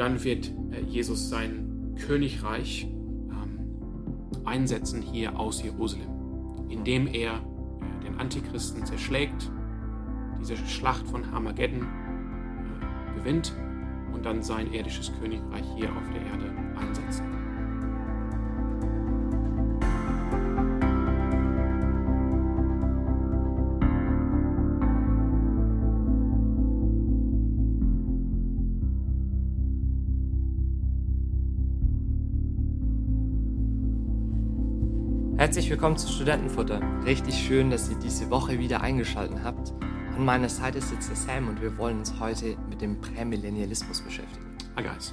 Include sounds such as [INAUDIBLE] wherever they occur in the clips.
dann wird äh, Jesus sein Königreich ähm, einsetzen hier aus Jerusalem, indem er äh, den Antichristen zerschlägt, diese Schlacht von Armageddon äh, gewinnt und dann sein irdisches Königreich hier auf der Erde einsetzt. Herzlich willkommen zu Studentenfutter. Richtig schön, dass ihr diese Woche wieder eingeschaltet habt. An meiner Seite sitzt der Sam und wir wollen uns heute mit dem Prämillennialismus beschäftigen. Hi guys.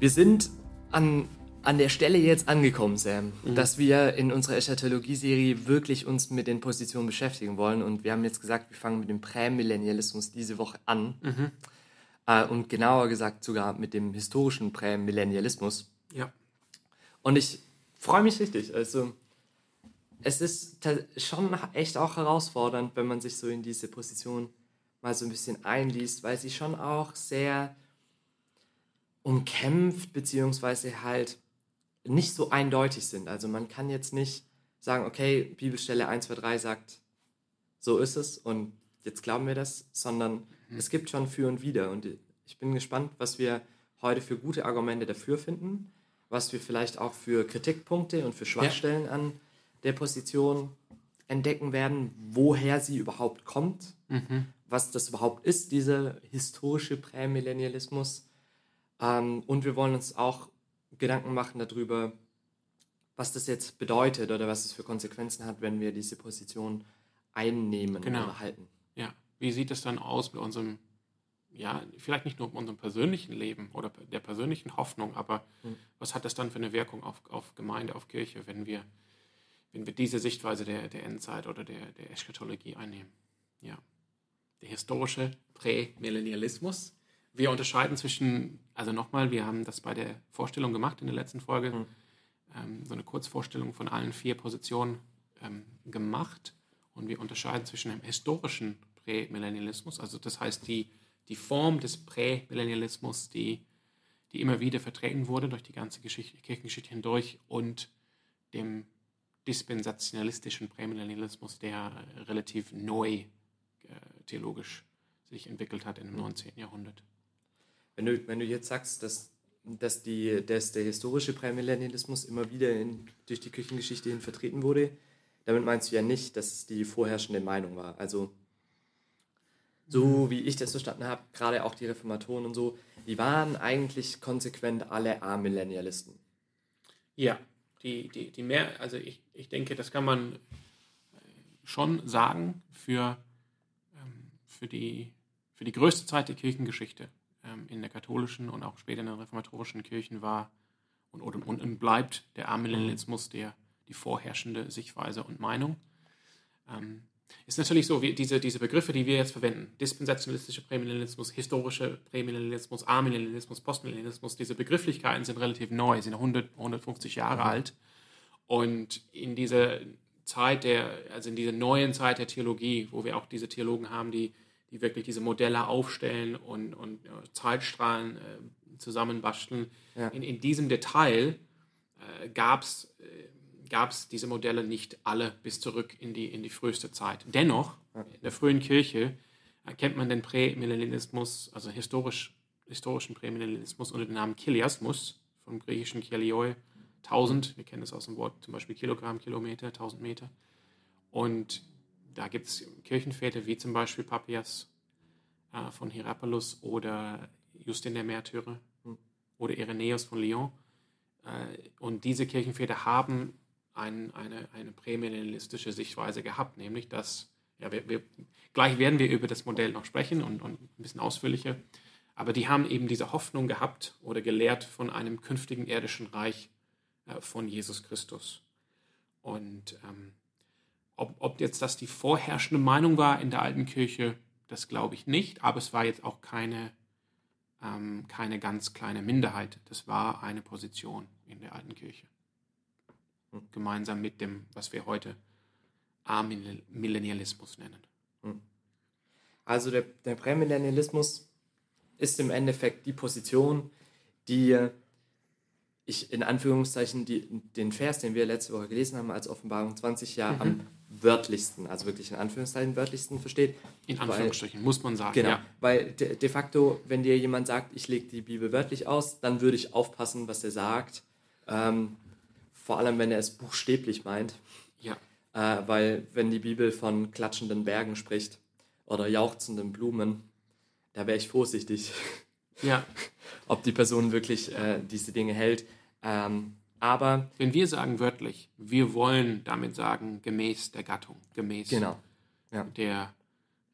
Wir sind an, an der Stelle jetzt angekommen, Sam, mhm. dass wir in unserer Eschatologie-Serie wirklich uns mit den Positionen beschäftigen wollen. Und wir haben jetzt gesagt, wir fangen mit dem Prämillennialismus diese Woche an. Mhm. Äh, und genauer gesagt sogar mit dem historischen Prämillennialismus. Ja. Und ich freue mich richtig. Also es ist schon echt auch herausfordernd, wenn man sich so in diese Position mal so ein bisschen einliest, weil sie schon auch sehr umkämpft, beziehungsweise halt nicht so eindeutig sind. Also man kann jetzt nicht sagen, okay, Bibelstelle 1, 2, 3 sagt, so ist es und jetzt glauben wir das, sondern mhm. es gibt schon für und wider. Und ich bin gespannt, was wir heute für gute Argumente dafür finden was wir vielleicht auch für Kritikpunkte und für Schwachstellen ja. an der Position entdecken werden, woher sie überhaupt kommt, mhm. was das überhaupt ist, dieser historische Prämillennialismus. Ähm, und wir wollen uns auch Gedanken machen darüber, was das jetzt bedeutet oder was es für Konsequenzen hat, wenn wir diese Position einnehmen genau. oder halten. Ja, wie sieht es dann aus mit unserem ja, vielleicht nicht nur in unserem persönlichen Leben oder der persönlichen Hoffnung, aber mhm. was hat das dann für eine Wirkung auf, auf Gemeinde, auf Kirche, wenn wir, wenn wir diese Sichtweise der, der Endzeit oder der, der Eschatologie einnehmen? Ja. Der historische Prämillennialismus. Wir unterscheiden zwischen, also nochmal, wir haben das bei der Vorstellung gemacht in der letzten Folge, mhm. ähm, so eine Kurzvorstellung von allen vier Positionen ähm, gemacht und wir unterscheiden zwischen einem historischen Prämillennialismus, also das heißt die die Form des Prämillennialismus, die, die immer wieder vertreten wurde durch die ganze Geschichte, Kirchengeschichte hindurch und dem dispensationalistischen Prämillennialismus, der relativ neu äh, theologisch sich entwickelt hat im 19. Jahrhundert. Wenn du, wenn du jetzt sagst, dass, dass, die, dass der historische Prämillennialismus immer wieder in, durch die Kirchengeschichte hin vertreten wurde, damit meinst du ja nicht, dass es die vorherrschende Meinung war. Also so wie ich das verstanden habe, gerade auch die Reformatoren und so, die waren eigentlich konsequent alle A-Millennialisten. Ja, die, die, die mehr, also ich, ich denke, das kann man äh, schon sagen für, ähm, für, die, für die größte Zeit der Kirchengeschichte ähm, in der katholischen und auch später in den reformatorischen Kirchen war und, und, und bleibt der Amillennialismus der, die vorherrschende Sichtweise und Meinung. Ähm, ist natürlich so, wie diese, diese Begriffe, die wir jetzt verwenden, dispensationalistischer Prämillennialismus, historischer Prämillennialismus, Amillennialismus, Postmillennialismus, diese Begrifflichkeiten sind relativ neu, sind 100, 150 Jahre mhm. alt. Und in dieser Zeit der, also in dieser neuen Zeit der Theologie, wo wir auch diese Theologen haben, die, die wirklich diese Modelle aufstellen und, und ja, Zeitstrahlen äh, zusammenbasteln, ja. in, in diesem Detail äh, gab es äh, diese Modelle nicht alle bis zurück in die, in die früheste Zeit. Dennoch, in der frühen Kirche erkennt man den Prämillennialismus, also historisch, historischen Prämillennialismus unter dem Namen Kiliasmus, vom griechischen Kilioi, 1000, wir kennen das aus dem Wort zum Beispiel Kilogramm, Kilometer, 1000 Meter. Und da gibt es Kirchenväter wie zum Beispiel Papias äh, von Hierapolis oder Justin der Märtyrer hm. oder Irenäus von Lyon. Äh, und diese Kirchenväter haben ein, eine, eine prämillennialistische Sichtweise gehabt, nämlich dass, ja, wir, wir, gleich werden wir über das Modell noch sprechen und, und ein bisschen ausführlicher, aber die haben eben diese Hoffnung gehabt oder gelehrt von einem künftigen irdischen Reich von Jesus Christus. Und ähm, ob, ob jetzt das die vorherrschende Meinung war in der alten Kirche, das glaube ich nicht, aber es war jetzt auch keine, ähm, keine ganz kleine Minderheit. Das war eine Position in der alten Kirche gemeinsam mit dem, was wir heute Amillennialismus nennen. Hm. Also der, der Prämillennialismus ist im Endeffekt die Position, die ich in Anführungszeichen die, den Vers, den wir letzte Woche gelesen haben, als Offenbarung 20 ja mhm. am wörtlichsten, also wirklich in Anführungszeichen wörtlichsten versteht. In Anführungsstrichen, weil, muss man sagen. Genau, ja. weil de, de, facto, wenn dir jemand sagt, ich lege die Bibel wörtlich aus, dann würde ich aufpassen, was er sagt. Ähm, vor allem, wenn er es buchstäblich meint. Ja. Äh, weil wenn die Bibel von klatschenden Bergen spricht oder jauchzenden Blumen, da wäre ich vorsichtig. [LAUGHS] Ja. [LAUGHS] Ob die Person wirklich äh, diese Dinge hält. Ähm, aber. Wenn wir sagen wörtlich, wir wollen damit sagen, gemäß der Gattung, gemäß genau. ja. der,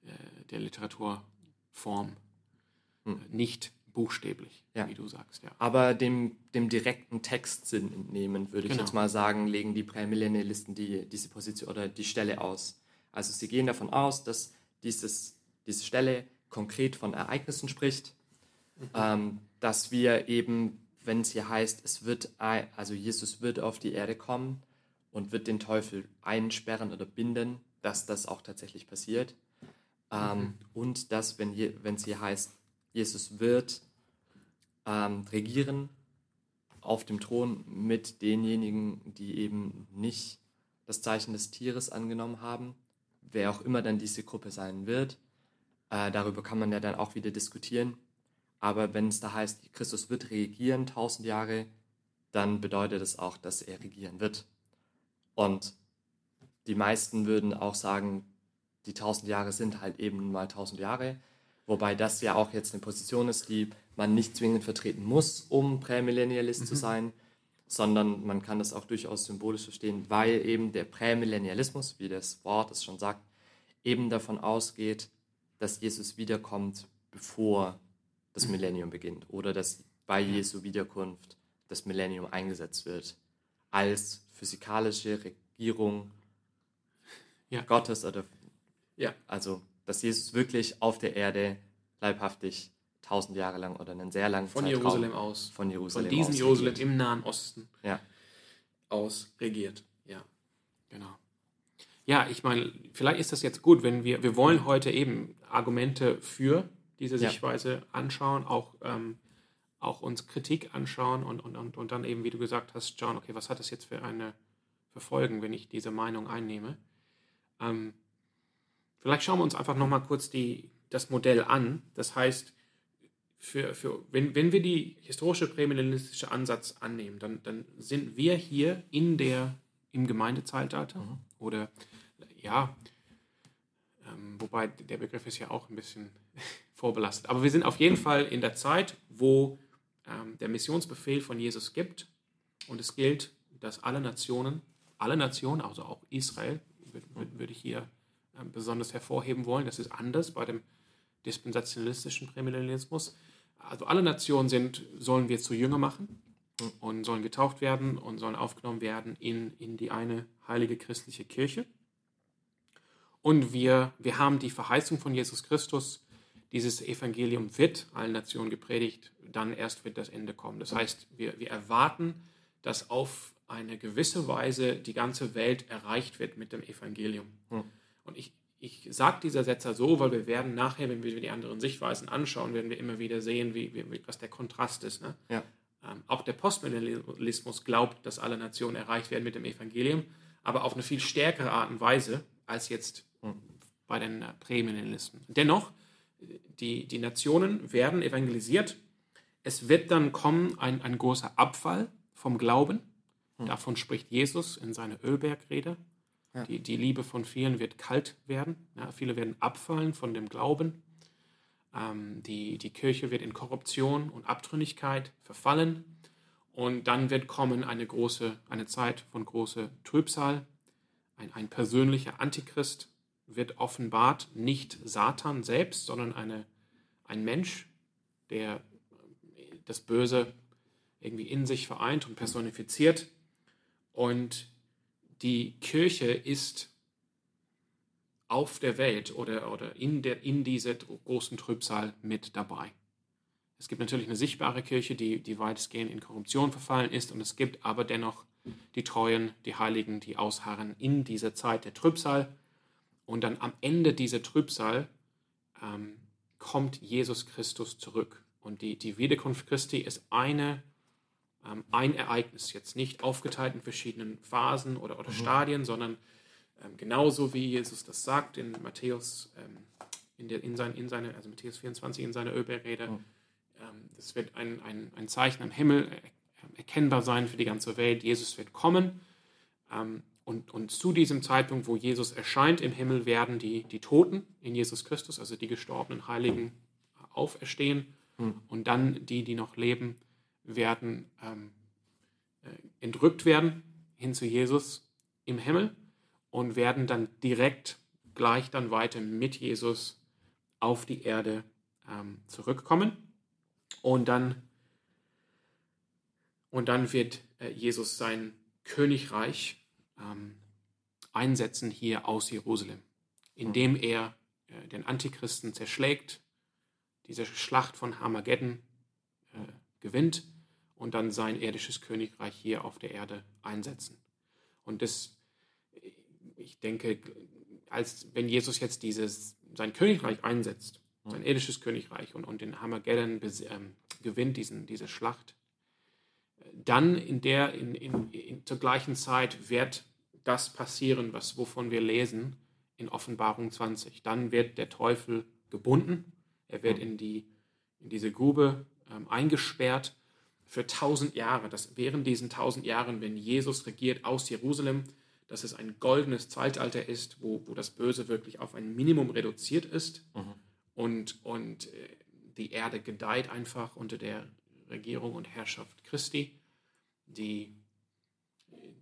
äh, der Literaturform, hm. nicht buchstäblich, ja. wie du sagst. Ja. Aber dem, dem direkten Textsinn entnehmen, würde ich genau. jetzt mal sagen, legen die Prämillennialisten die, diese Position oder die Stelle aus. Also sie gehen davon aus, dass dieses, diese Stelle konkret von Ereignissen spricht. Ähm, dass wir eben wenn es hier heißt, es wird, also Jesus wird auf die Erde kommen und wird den Teufel einsperren oder binden, dass das auch tatsächlich passiert. Ähm, mhm. Und dass, wenn es hier heißt, Jesus wird ähm, regieren auf dem Thron mit denjenigen, die eben nicht das Zeichen des Tieres angenommen haben, wer auch immer dann diese Gruppe sein wird. Äh, darüber kann man ja dann auch wieder diskutieren. Aber wenn es da heißt, Christus wird regieren tausend Jahre, dann bedeutet es auch, dass er regieren wird. Und die meisten würden auch sagen, die tausend Jahre sind halt eben mal tausend Jahre. Wobei das ja auch jetzt eine Position ist, die man nicht zwingend vertreten muss, um Prämillennialist mhm. zu sein, sondern man kann das auch durchaus symbolisch verstehen, weil eben der Prämillennialismus, wie das Wort es schon sagt, eben davon ausgeht, dass Jesus wiederkommt, bevor das. Millennium beginnt oder dass bei Jesu Wiederkunft das Millennium eingesetzt wird als physikalische Regierung ja. Gottes oder ja. also dass Jesus wirklich auf der Erde leibhaftig tausend Jahre lang oder einen sehr langen von Zeitraum Jerusalem aus von Jerusalem von diesem aus Jerusalem regiert. im Nahen Osten ja. aus regiert ja genau ja ich meine vielleicht ist das jetzt gut wenn wir wir wollen heute eben Argumente für diese ja. Sichtweise anschauen, auch, ähm, auch uns Kritik anschauen und, und, und, und dann eben, wie du gesagt hast, schauen, okay, was hat das jetzt für eine für Folgen, wenn ich diese Meinung einnehme. Ähm, vielleicht schauen wir uns einfach nochmal kurz die, das Modell an. Das heißt, für, für, wenn, wenn wir die historische prämillennialistische Ansatz annehmen, dann, dann sind wir hier in der, im Gemeindezeitalter mhm. oder ja, ähm, wobei der Begriff ist ja auch ein bisschen vorbelastet. Aber wir sind auf jeden Fall in der Zeit, wo ähm, der Missionsbefehl von Jesus gibt und es gilt, dass alle Nationen, alle Nationen, also auch Israel, würde würd ich hier ähm, besonders hervorheben wollen, das ist anders bei dem dispensationalistischen Prämillennialismus. Also alle Nationen sind, sollen wir zu Jünger machen und sollen getauft werden und sollen aufgenommen werden in, in die eine heilige christliche Kirche. Und wir, wir haben die Verheißung von Jesus Christus, dieses Evangelium wird allen Nationen gepredigt, dann erst wird das Ende kommen. Das heißt, wir, wir erwarten, dass auf eine gewisse Weise die ganze Welt erreicht wird mit dem Evangelium. Hm. Und ich, ich sage dieser Setzer so, weil wir werden nachher, wenn wir die anderen Sichtweisen anschauen, werden wir immer wieder sehen, wie, wie was der Kontrast ist. Ne? Ja. Ähm, auch der Postmillennialismus glaubt, dass alle Nationen erreicht werden mit dem Evangelium, aber auf eine viel stärkere Art und Weise als jetzt hm. bei den Prämillennialisten. Dennoch die, die Nationen werden evangelisiert. Es wird dann kommen ein, ein großer Abfall vom Glauben. Hm. Davon spricht Jesus in seiner Ölbergrede. Ja. Die, die Liebe von vielen wird kalt werden. Ja, viele werden abfallen von dem Glauben. Ähm, die, die Kirche wird in Korruption und Abtrünnigkeit verfallen. Und dann wird kommen eine große, eine Zeit von großer Trübsal. Ein, ein persönlicher Antichrist wird offenbart nicht Satan selbst, sondern eine, ein Mensch, der das Böse irgendwie in sich vereint und personifiziert. Und die Kirche ist auf der Welt oder, oder in, der, in dieser großen Trübsal mit dabei. Es gibt natürlich eine sichtbare Kirche, die, die weitestgehend in Korruption verfallen ist, und es gibt aber dennoch die Treuen, die Heiligen, die ausharren in dieser Zeit der Trübsal und dann am Ende dieser Trübsal ähm, kommt Jesus Christus zurück. Und die, die Wiederkunft Christi ist eine, ähm, ein Ereignis, jetzt nicht aufgeteilt in verschiedenen Phasen oder, oder mhm. Stadien, sondern ähm, genauso wie Jesus das sagt in Matthäus, ähm, in, der, in, sein, in seine, also Matthäus 24 in seiner Ölbergrede. Mhm. Ähm, das wird ein, ein, ein Zeichen am Himmel erkennbar sein für die ganze Welt. Jesus wird kommen. Und, und zu diesem Zeitpunkt, wo Jesus erscheint im Himmel, werden die, die Toten in Jesus Christus, also die gestorbenen Heiligen, auferstehen. Mhm. Und dann die, die noch leben, werden ähm, äh, entrückt werden hin zu Jesus im Himmel und werden dann direkt gleich dann weiter mit Jesus auf die Erde ähm, zurückkommen. Und dann, und dann wird äh, Jesus sein Königreich ähm, einsetzen hier aus Jerusalem, indem er äh, den Antichristen zerschlägt, diese Schlacht von Hamageddon äh, gewinnt und dann sein irdisches Königreich hier auf der Erde einsetzen. Und das, ich denke, als wenn Jesus jetzt dieses, sein Königreich einsetzt, sein irdisches Königreich und, und den Hamageddon ähm, gewinnt, diesen, diese Schlacht, dann in der, in, in, in, zur gleichen Zeit wird das passieren, was, wovon wir lesen in Offenbarung 20. Dann wird der Teufel gebunden, er wird in, die, in diese Grube ähm, eingesperrt für tausend Jahre. Das während diesen tausend Jahren, wenn Jesus regiert aus Jerusalem, dass es ein goldenes Zeitalter ist, wo, wo das Böse wirklich auf ein Minimum reduziert ist mhm. und, und äh, die Erde gedeiht einfach unter der Regierung und Herrschaft Christi. Die,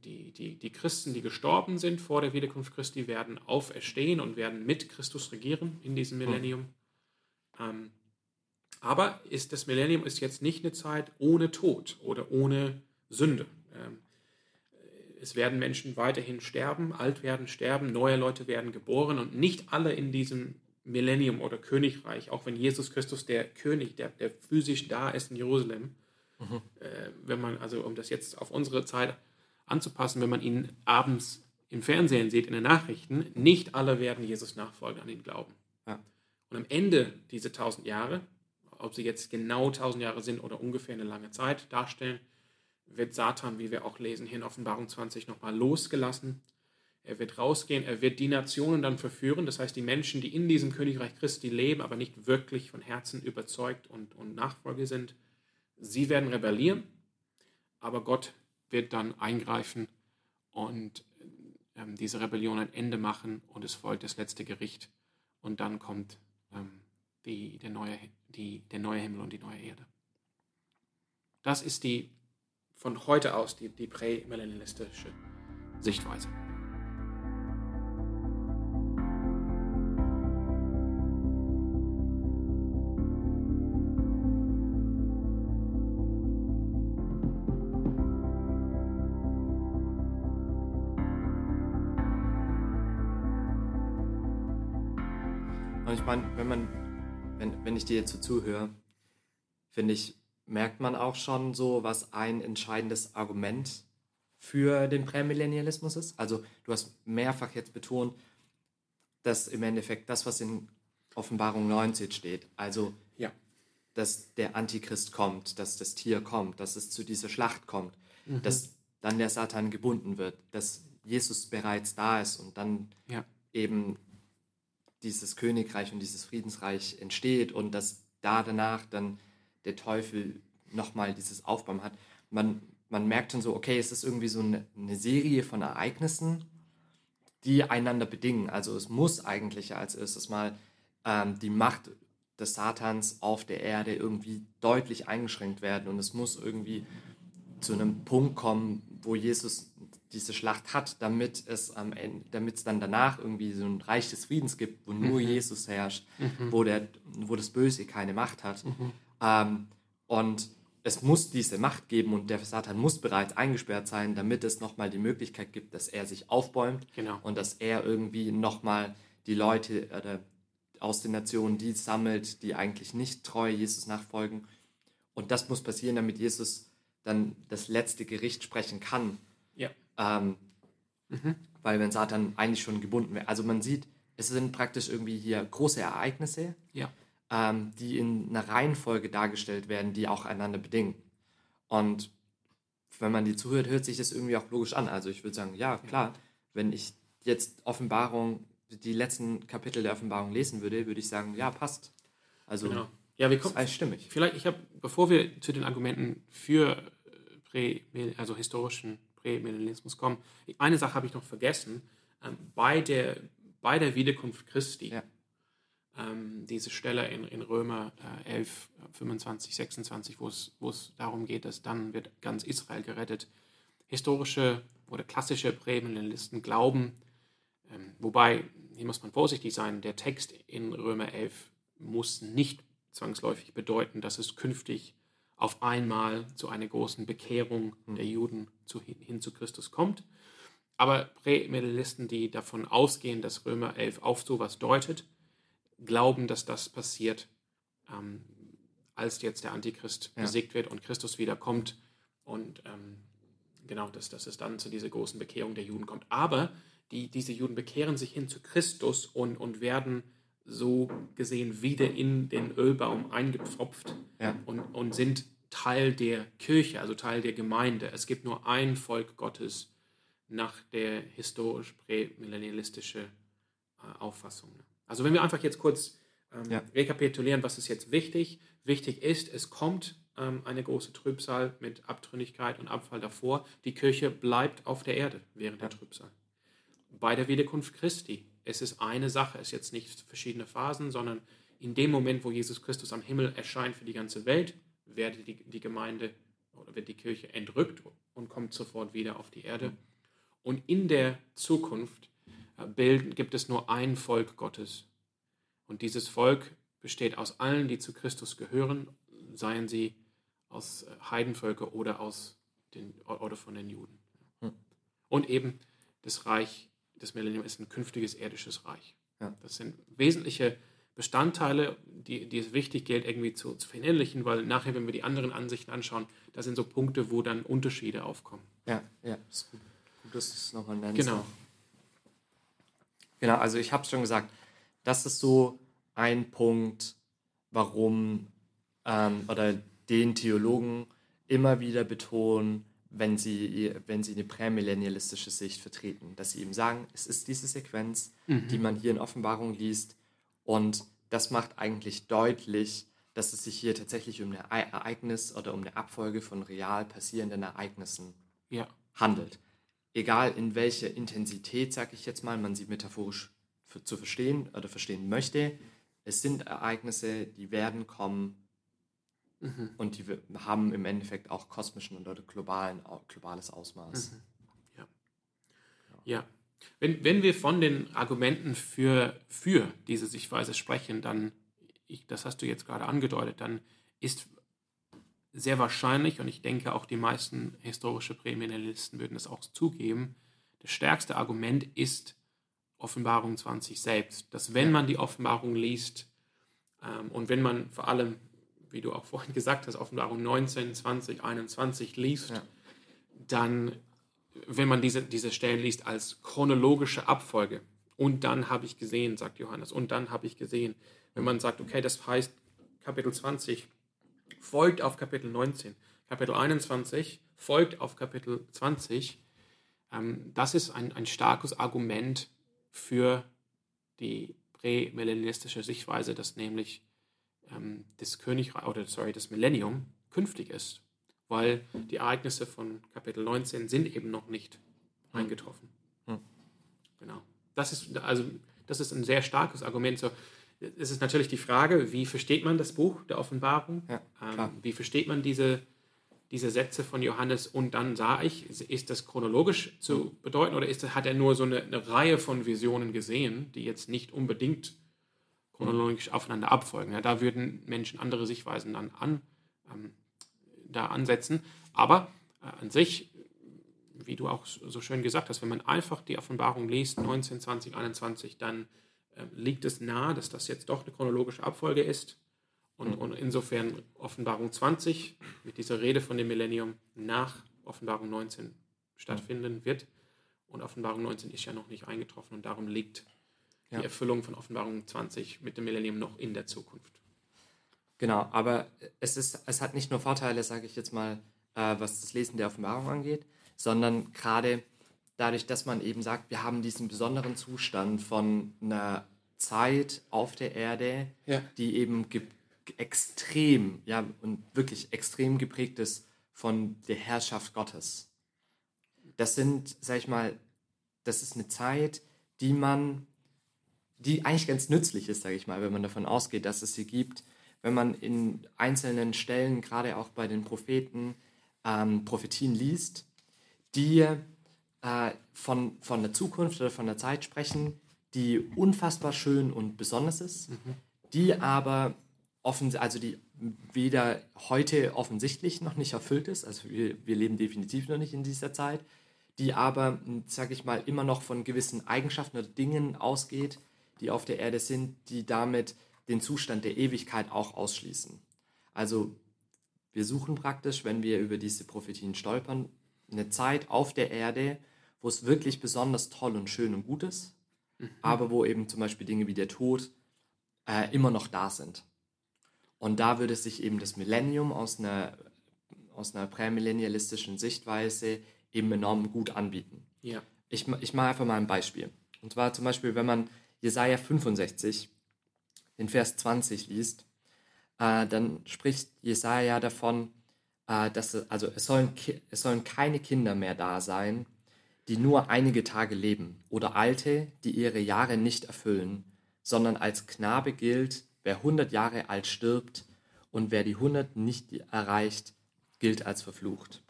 die, die, die Christen, die gestorben sind vor der Wiederkunft Christi, werden auferstehen und werden mit Christus regieren in diesem mhm. Millennium. Ähm, aber ist das Millennium ist jetzt nicht eine Zeit ohne Tod oder ohne Sünde. Ähm, es werden Menschen weiterhin sterben, alt werden, sterben, neue Leute werden geboren und nicht alle in diesem Millennium oder Königreich, auch wenn Jesus Christus der König, der, der physisch da ist in Jerusalem, mhm. äh, wenn man, also um das jetzt auf unsere Zeit anzupassen, wenn man ihn abends im Fernsehen sieht, in den Nachrichten, nicht alle werden Jesus nachfolgen, an ihn glauben. Ja. Und am Ende dieser tausend Jahre, ob sie jetzt genau tausend Jahre sind oder ungefähr eine lange Zeit darstellen, wird Satan, wie wir auch lesen hier in Offenbarung 20, nochmal losgelassen er wird rausgehen, er wird die Nationen dann verführen, das heißt die Menschen, die in diesem Königreich Christi leben, aber nicht wirklich von Herzen überzeugt und, und Nachfolge sind, sie werden rebellieren, aber Gott wird dann eingreifen und ähm, diese Rebellion ein Ende machen und es folgt das letzte Gericht und dann kommt ähm, die, der, neue, die, der neue Himmel und die neue Erde. Das ist die von heute aus die, die prämillennialistische Sichtweise. Meine, wenn man, wenn, wenn ich dir jetzt so zuhöre, finde ich, merkt man auch schon so, was ein entscheidendes Argument für den Prämillennialismus ist. Also du hast mehrfach jetzt betont, dass im Endeffekt das, was in Offenbarung 19 steht, also ja. dass der Antichrist kommt, dass das Tier kommt, dass es zu dieser Schlacht kommt, mhm. dass dann der Satan gebunden wird, dass Jesus bereits da ist und dann ja. eben dieses Königreich und dieses Friedensreich entsteht und dass da danach dann der Teufel nochmal dieses Aufbauen hat. Man, man merkt dann so, okay, es ist irgendwie so eine, eine Serie von Ereignissen, die einander bedingen. Also es muss eigentlich als erstes mal ähm, die Macht des Satans auf der Erde irgendwie deutlich eingeschränkt werden und es muss irgendwie zu einem Punkt kommen, wo Jesus diese Schlacht hat, damit es am Ende, damit es dann danach irgendwie so ein Reich des Friedens gibt, wo nur mhm. Jesus herrscht, mhm. wo, der, wo das Böse keine Macht hat. Mhm. Ähm, und es muss diese Macht geben und der Satan muss bereits eingesperrt sein, damit es nochmal die Möglichkeit gibt, dass er sich aufbäumt genau. und dass er irgendwie nochmal die Leute äh, aus den Nationen, die sammelt, die eigentlich nicht treu Jesus nachfolgen. Und das muss passieren, damit Jesus dann das letzte Gericht sprechen kann ähm, mhm. Weil wenn Satan eigentlich schon gebunden wäre. Also man sieht, es sind praktisch irgendwie hier große Ereignisse. Ja. ähm, die in einer Reihenfolge dargestellt werden, die auch einander bedingen. Und wenn man die zuhört, hört sich das irgendwie auch logisch an. Also ich würde sagen, ja, klar, wenn ich jetzt Offenbarung, die letzten Kapitel der Offenbarung lesen würde, würde ich sagen, ja, passt. Also Genau. Ja, wir ist kommen, alles stimmig. vielleicht, ich habe, bevor wir zu den Argumenten für äh, Prä, also historischen Prämillennialismus kommen, eine Sache habe ich noch vergessen. Ähm, bei, der, bei der Wiederkunft Christi, Ja. ähm, diese Stelle in, in Römer äh, 11, 25, 26, wo es, darum geht, dass dann wird ganz Israel gerettet. Historische oder klassische Prämillennialisten glauben, ähm, wobei, hier muss man vorsichtig sein, der Text in Römer 11 muss nicht zwangsläufig bedeuten, dass es künftig auf einmal zu einer großen Bekehrung der Juden zu, hin, zu Christus kommt. Aber Prämedialisten, die davon ausgehen, dass Römer 11 auf sowas deutet, glauben, dass das passiert, ähm, als jetzt der Antichrist Ja. besiegt wird und Christus wiederkommt und ähm, genau, dass, dass es dann zu dieser großen Bekehrung der Juden kommt. Aber die, diese Juden bekehren sich hin zu Christus und, und werden so gesehen wieder in den Ölbaum eingepfropft Ja. und, und sind Teil der Kirche, also Teil der Gemeinde. Es gibt nur ein Volk Gottes nach der historisch prämillennialistische äh, Auffassung. Also wenn wir einfach jetzt kurz ähm, Ja. rekapitulieren, was ist jetzt wichtig? Wichtig ist, es kommt ähm, eine große Trübsal mit Abtrünnigkeit und Abfall davor. Die Kirche bleibt auf der Erde während der Trübsal. Bei der Wiederkunft Christi, es ist eine Sache, es ist jetzt nicht verschiedene Phasen, sondern in dem Moment, wo Jesus Christus am Himmel erscheint für die ganze Welt, wird die, die Gemeinde oder wird die Kirche entrückt und kommt sofort wieder auf die Erde. Und in der Zukunft äh, bilden, gibt es nur ein Volk Gottes. Und dieses Volk besteht aus allen, die zu Christus gehören, seien sie aus äh, Heidenvölker oder, aus den, oder von den Juden. Hm. Und eben das Reich des Millennium ist ein künftiges irdisches Reich. Ja. Das sind wesentliche Bestandteile, die, die es wichtig gilt, irgendwie zu, zu verinnerlichen, weil nachher, wenn wir die anderen Ansichten anschauen, da sind so Punkte, wo dann Unterschiede aufkommen. Ja, ja, ist gut. Gut, dass du es nochmal nennst. Genau. Genau, also ich habe es schon gesagt, das ist so ein Punkt, warum ähm, oder den Theologen immer wieder betonen, wenn sie, wenn sie eine prämillennialistische Sicht vertreten, dass sie eben sagen, es ist diese Sequenz, die man hier in Offenbarung liest. Und das macht eigentlich deutlich, dass es sich hier tatsächlich um ein Ereignis oder um eine Abfolge von real passierenden Ereignissen Ja, handelt. Egal in welcher Intensität, sage ich jetzt mal, man sie metaphorisch für, zu verstehen oder verstehen möchte, es sind Ereignisse, die werden kommen und die haben im Endeffekt auch kosmischen oder globalen, globales Ausmaß. ja. Wenn, wenn wir von den Argumenten für, für diese Sichtweise sprechen, dann, ich, das hast du jetzt gerade angedeutet, dann ist sehr wahrscheinlich, und ich denke auch die meisten historische Prämillennialisten würden es auch zugeben, das stärkste Argument ist Offenbarung 20 selbst. Dass wenn man die Offenbarung liest ähm, und wenn man vor allem, wie du auch vorhin gesagt hast, Offenbarung 19, 20, 21 liest, Ja. dann, wenn man diese, diese Stellen liest als chronologische Abfolge, und dann habe ich gesehen, sagt Johannes, und dann habe ich gesehen, wenn man sagt, okay, das heißt, Kapitel 20 folgt auf Kapitel 19, Kapitel 21 folgt auf Kapitel 20, ähm, das ist ein, ein starkes Argument für die prämillenistische Sichtweise, dass nämlich ähm, das Königreich oder sorry, das Millennium künftig ist, weil die Ereignisse von Kapitel 19 sind eben noch nicht eingetroffen. Hm. Genau. Das ist also das ist ein sehr starkes Argument. So, es ist natürlich die Frage, wie versteht man das Buch der Offenbarung? Ja, ähm, wie versteht man diese, diese Sätze von Johannes? Und dann sah ich, ist das chronologisch zu bedeuten oder ist, das- hat er nur so eine, eine Reihe von Visionen gesehen, die jetzt nicht unbedingt chronologisch aufeinander abfolgen? Ja, da würden Menschen andere Sichtweisen dann an, ähm, da ansetzen. Aber äh, an sich, wie du auch so schön gesagt hast, wenn man einfach die Offenbarung liest, 19, 20, 21, dann äh, liegt es nahe, dass das jetzt doch eine chronologische Abfolge ist. Und, und insofern Offenbarung 20 mit dieser Rede von dem Millennium nach Offenbarung 19 stattfinden wird. Und Offenbarung 19 ist ja noch nicht eingetroffen und darum liegt Ja. die Erfüllung von Offenbarung 20 mit dem Millennium noch in der Zukunft. Genau, aber es, ist, es hat nicht nur Vorteile, sage ich jetzt mal, äh, was das Lesen der Offenbarung angeht, sondern gerade dadurch, dass man eben sagt, wir haben diesen besonderen Zustand von einer Zeit auf der Erde, Ja. die eben extrem, ja, und wirklich extrem geprägt ist von der Herrschaft Gottes. Das sind, sag ich mal, das ist eine Zeit, die man, die eigentlich ganz nützlich ist, sage ich mal, wenn man davon ausgeht, dass es sie gibt, wenn man in einzelnen Stellen, gerade auch bei den Propheten, ähm, Prophetien liest, die äh, von, von der Zukunft oder von der Zeit sprechen, die unfassbar schön und besonders ist, die aber offen, also die weder heute offensichtlich noch nicht erfüllt ist, also wir, wir leben definitiv noch nicht in dieser Zeit, die aber, sage ich mal, immer noch von gewissen Eigenschaften oder Dingen ausgeht, die auf der Erde sind, die damit den Zustand der Ewigkeit auch ausschließen. Also wir suchen praktisch, wenn wir über diese Prophetien stolpern, eine Zeit auf der Erde, wo es wirklich besonders toll und schön und gut ist, aber wo eben zum Beispiel Dinge wie der Tod äh, immer noch da sind. Und da würde sich eben das Millennium aus einer, aus einer prämillennialistischen Sichtweise eben enorm gut anbieten. Ja. Ich, ich mache einfach mal ein Beispiel. Und zwar zum Beispiel, wenn man Jesaja 65, den Vers 20 liest, äh, dann spricht Jesaja davon, äh, dass also es sollen, es sollen keine Kinder mehr da sein, die nur einige Tage leben, oder Alte, die ihre Jahre nicht erfüllen, sondern als Knabe gilt, wer 100 Jahre alt stirbt und wer die 100 nicht erreicht, gilt als verflucht.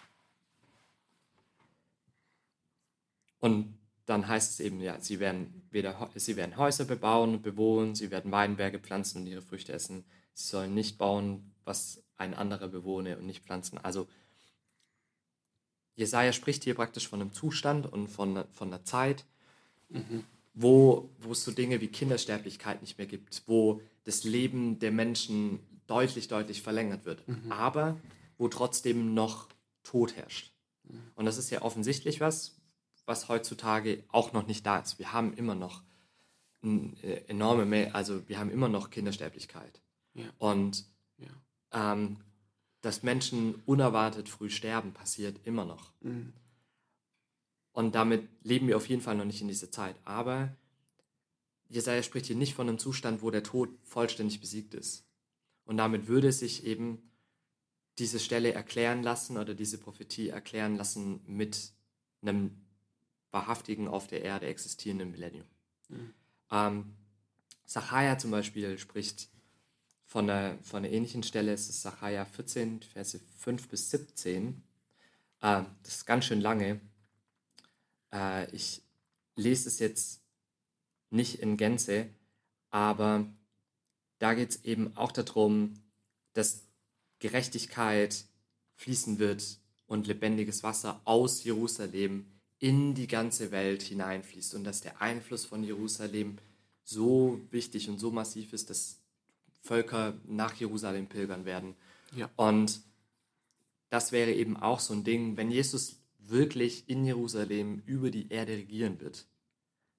Und dann heißt es eben, ja, sie werden, weder, sie werden Häuser bebauen und bewohnen, sie werden Weinberge pflanzen und ihre Früchte essen. Sie sollen nicht bauen, was ein anderer bewohne und nicht pflanzen. Also Jesaja spricht hier praktisch von einem Zustand und von, von einer Zeit, wo, wo es so Dinge wie Kindersterblichkeit nicht mehr gibt, wo das Leben der Menschen deutlich, deutlich verlängert wird, aber wo trotzdem noch Tod herrscht. Und das ist ja offensichtlich was, was heutzutage auch noch nicht da ist. Wir haben immer noch eine enorme, Mä- also wir haben immer noch Kindersterblichkeit. Ja. Und Ja. ähm, dass Menschen unerwartet früh sterben, passiert immer noch. Mhm. Und damit leben wir auf jeden Fall noch nicht in dieser Zeit. Aber Jesaja spricht hier nicht von einem Zustand, wo der Tod vollständig besiegt ist. Und damit würde sich eben diese Stelle erklären lassen oder diese Prophetie erklären lassen mit einem wahrhaftigen auf der Erde existierenden Millennium. Ähm, Sacharja zum Beispiel spricht von einer, von einer ähnlichen Stelle, es ist Sacharja 14, Verse 5 bis 17. Ähm, das ist ganz schön lange. Äh, ich lese es jetzt nicht in Gänze, aber da geht es eben auch darum, dass Gerechtigkeit fließen wird und lebendiges Wasser aus Jerusalem in die ganze Welt hineinfließt und dass der Einfluss von Jerusalem so wichtig und so massiv ist, dass Völker nach Jerusalem pilgern werden. Ja. Und das wäre eben auch so ein Ding, wenn Jesus wirklich in Jerusalem über die Erde regieren wird,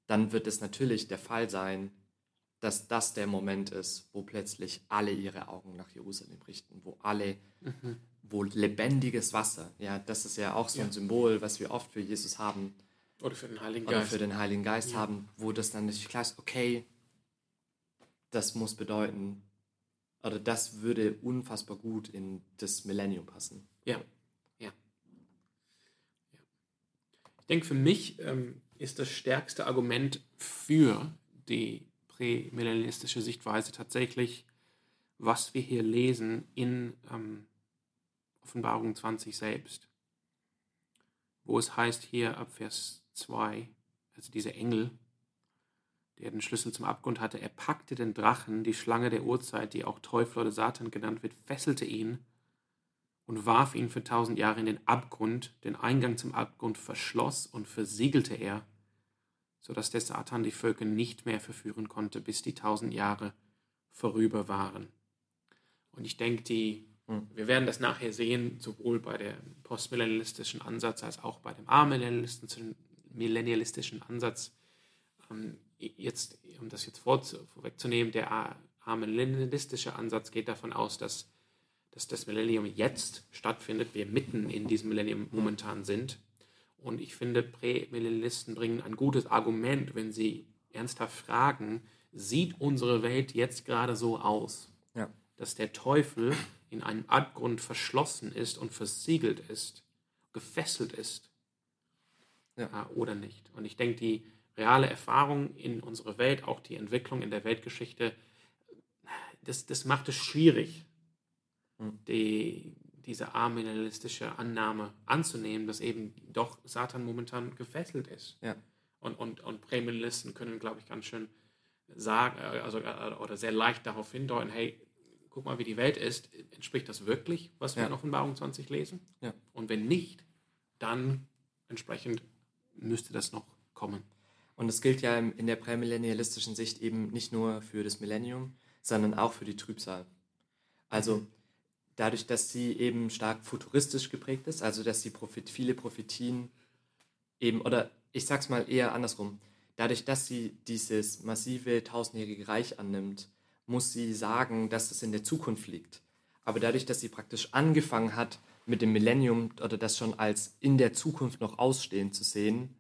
dann wird es natürlich der Fall sein, dass das der Moment ist, wo plötzlich alle ihre Augen nach Jerusalem richten, wo alle, wo lebendiges Wasser, ja, das ist ja auch so ein Ja. Symbol, was wir oft für Jesus haben Oder für den Heiligen oder Geist. für den Heiligen Geist Ja. haben, wo das dann natürlich klar ist, okay, das muss bedeuten, oder das würde unfassbar gut in das Millennium passen. Ja. ja. ja. Ich denke, für mich ähm, ist das stärkste Argument für die prämillennialistische Sichtweise tatsächlich, was wir hier lesen in ähm, Offenbarung 20 selbst, wo es heißt hier ab Vers 2, also dieser Engel, der den Schlüssel zum Abgrund hatte, er packte den Drachen, die Schlange der Urzeit, die auch Teufel oder Satan genannt wird, fesselte ihn und warf ihn für tausend Jahre in den Abgrund, den Eingang zum Abgrund verschloss und versiegelte er, so dass der Satan die Völker nicht mehr verführen konnte, bis die tausend Jahre vorüber waren. Und ich denke, die, Hm. wir werden das nachher sehen, sowohl bei dem postmillennialistischen Ansatz als auch bei dem amillennialistischen millennialistischen Ansatz. Ähm, jetzt, um das jetzt vor, vorwegzunehmen, der amillennialistische Ansatz geht davon aus, dass, dass das Millennium jetzt stattfindet, wir mitten in diesem Millennium momentan sind. Und ich finde, Prämillennialisten bringen ein gutes Argument, wenn sie ernsthaft fragen, sieht unsere Welt jetzt gerade so aus, Ja. dass der Teufel in einem Abgrund verschlossen ist und versiegelt ist, gefesselt ist Ja. äh, oder nicht. Und ich denke, die reale Erfahrung in unserer Welt, auch die Entwicklung in der Weltgeschichte, das, das macht es schwierig, Hm. die, diese amillennialistische Annahme anzunehmen, dass eben doch Satan momentan gefesselt ist. Ja. Und, und, und Prämillennialisten können, glaube ich, ganz schön sagen, äh, also, äh, oder sehr leicht darauf hindeuten, hey, guck mal, wie die Welt ist. Entspricht das wirklich, was wir Ja. in Offenbarung 20 lesen? Ja. Und wenn nicht, dann entsprechend müsste das noch kommen. Und es gilt ja in der prämillennialistischen Sicht eben nicht nur für das Millennium, sondern auch für die Trübsal. Also dadurch, dass sie eben stark futuristisch geprägt ist, also dass sie Prophet, viele Prophetien eben, oder ich sag's mal eher andersrum, dadurch, dass sie dieses massive tausendjährige Reich annimmt, muss sie sagen, dass es in der Zukunft liegt. Aber dadurch, dass sie praktisch angefangen hat, mit dem Millennium oder das schon als in der Zukunft noch ausstehend zu sehen,